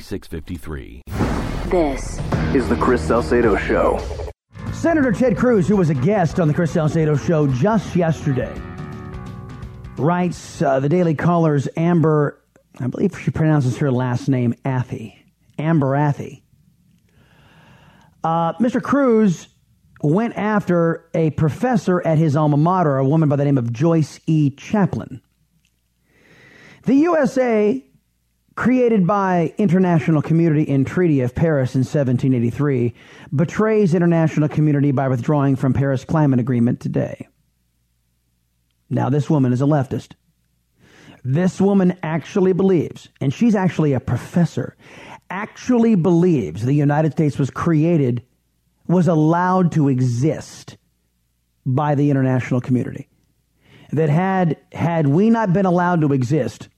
653. This is the Chris Salcedo Show. Senator Ted Cruz, who was a guest on the Chris Salcedo Show just yesterday, writes uh, the Daily Caller's Amber, I believe she pronounces her last name Athey, Amber Athey. Uh, Mr. Cruz went after a professor at his alma mater, a woman by the name of Joyce E. Chaplin. The USA created by international community in Treaty of Paris in 1783, betrays international community by withdrawing from Paris Climate Agreement today. Now, this woman is a leftist. This woman actually believes, and she's actually a professor, actually believes the United States was created, was allowed to exist by the international community. That had, had we not been allowed to exist,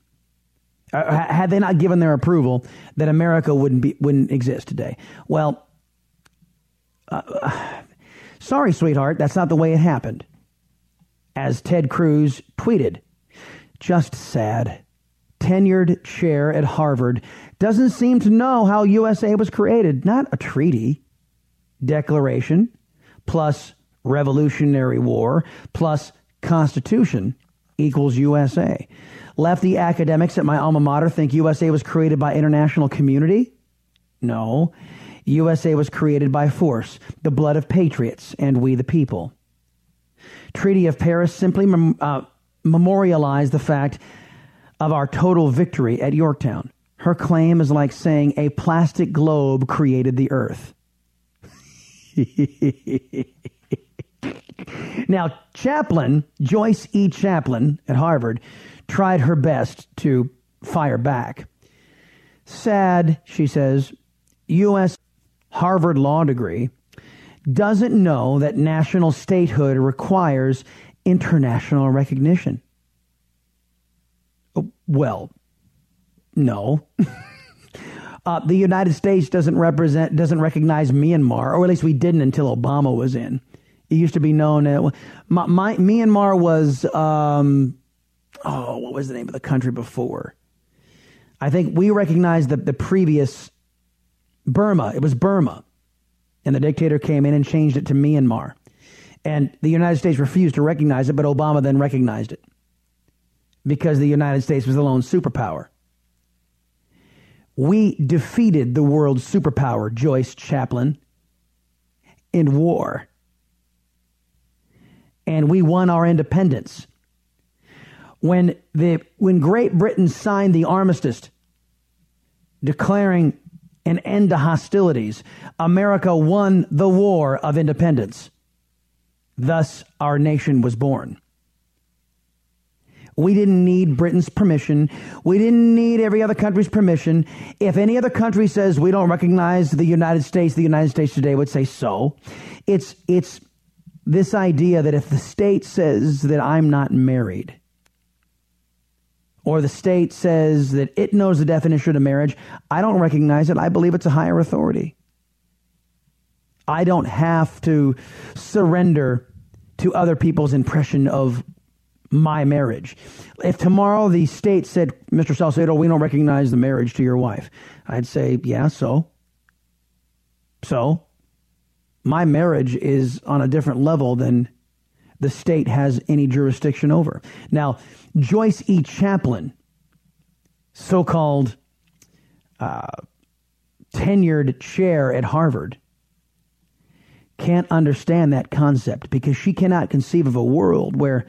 had they not given their approval, that America wouldn't be wouldn't exist today. Well, uh, sorry, sweetheart, that's not the way it happened. As Ted Cruz tweeted, just sad. Tenured chair at Harvard doesn't seem to know how USA was created. Not a treaty, declaration, plus Revolutionary War, plus Constitution equals USA. Lefty academics at my alma mater think USA was created by international community? No. USA was created by force, the blood of patriots, and we the people. Treaty of Paris simply mem- uh, memorialized the fact of our total victory at Yorktown. Her claim is like saying a plastic globe created the earth. now, Chaplin, Joyce E. Chaplin at Harvard, tried her best to fire back. Sad, she says, U.S. Harvard law degree doesn't know that national statehood requires international recognition. Oh, well, no. uh, the United States doesn't represent doesn't recognize Myanmar, or at least we didn't until Obama was in. It used to be known as my, my, Myanmar was um, oh, what was the name of the country before? I think we recognized the, the previous Burma. It was Burma. And the dictator came in and changed it to Myanmar. And the United States refused to recognize it, but Obama then recognized it because the United States was the lone superpower. We defeated the world's superpower, Joyce Chaplin, in war. And we won our independence when the when Great Britain signed the armistice declaring an end to hostilities, America won the war of independence. Thus our nation was born. We didn't need Britain's permission. We didn't need every other country's permission. If any other country says we don't recognize the United States, the United States today would say so. It's it's this idea that if the state says that I'm not married, or the state says that it knows the definition of marriage, I don't recognize it. I believe it's a higher authority. I don't have to surrender to other people's impression of my marriage. If tomorrow the state said, Mr. Salcedo, we don't recognize the marriage to your wife, I'd say, yeah, so. So, my marriage is on a different level than the state has any jurisdiction over. Now, Joyce E. Chaplin, so called uh, tenured chair at Harvard, can't understand that concept because she cannot conceive of a world where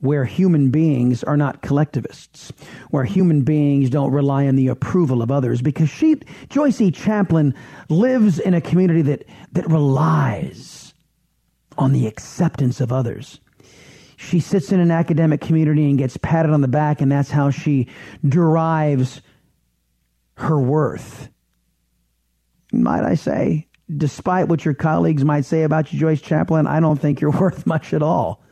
where human beings are not collectivists, where human beings don't rely on the approval of others, because she, Joyce E. Chaplin, lives in a community that, that relies on the acceptance of others. She sits in an academic community and gets patted on the back, and that's how she derives her worth. Might I say, despite what your colleagues might say about you, Joyce Chaplin, I don't think you're worth much at all.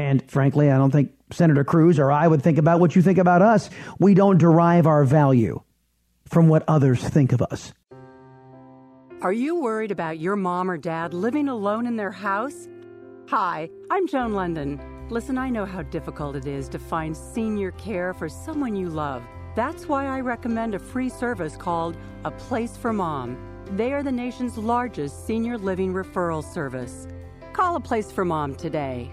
And frankly, I don't think Senator Cruz or I would think about what you think about us. We don't derive our value from what others think of us. Are you worried about your mom or dad living alone in their house? Hi, I'm Joan London. Listen, I know how difficult it is to find senior care for someone you love. That's why I recommend a free service called A Place for Mom. They are the nation's largest senior living referral service. Call A Place for Mom today.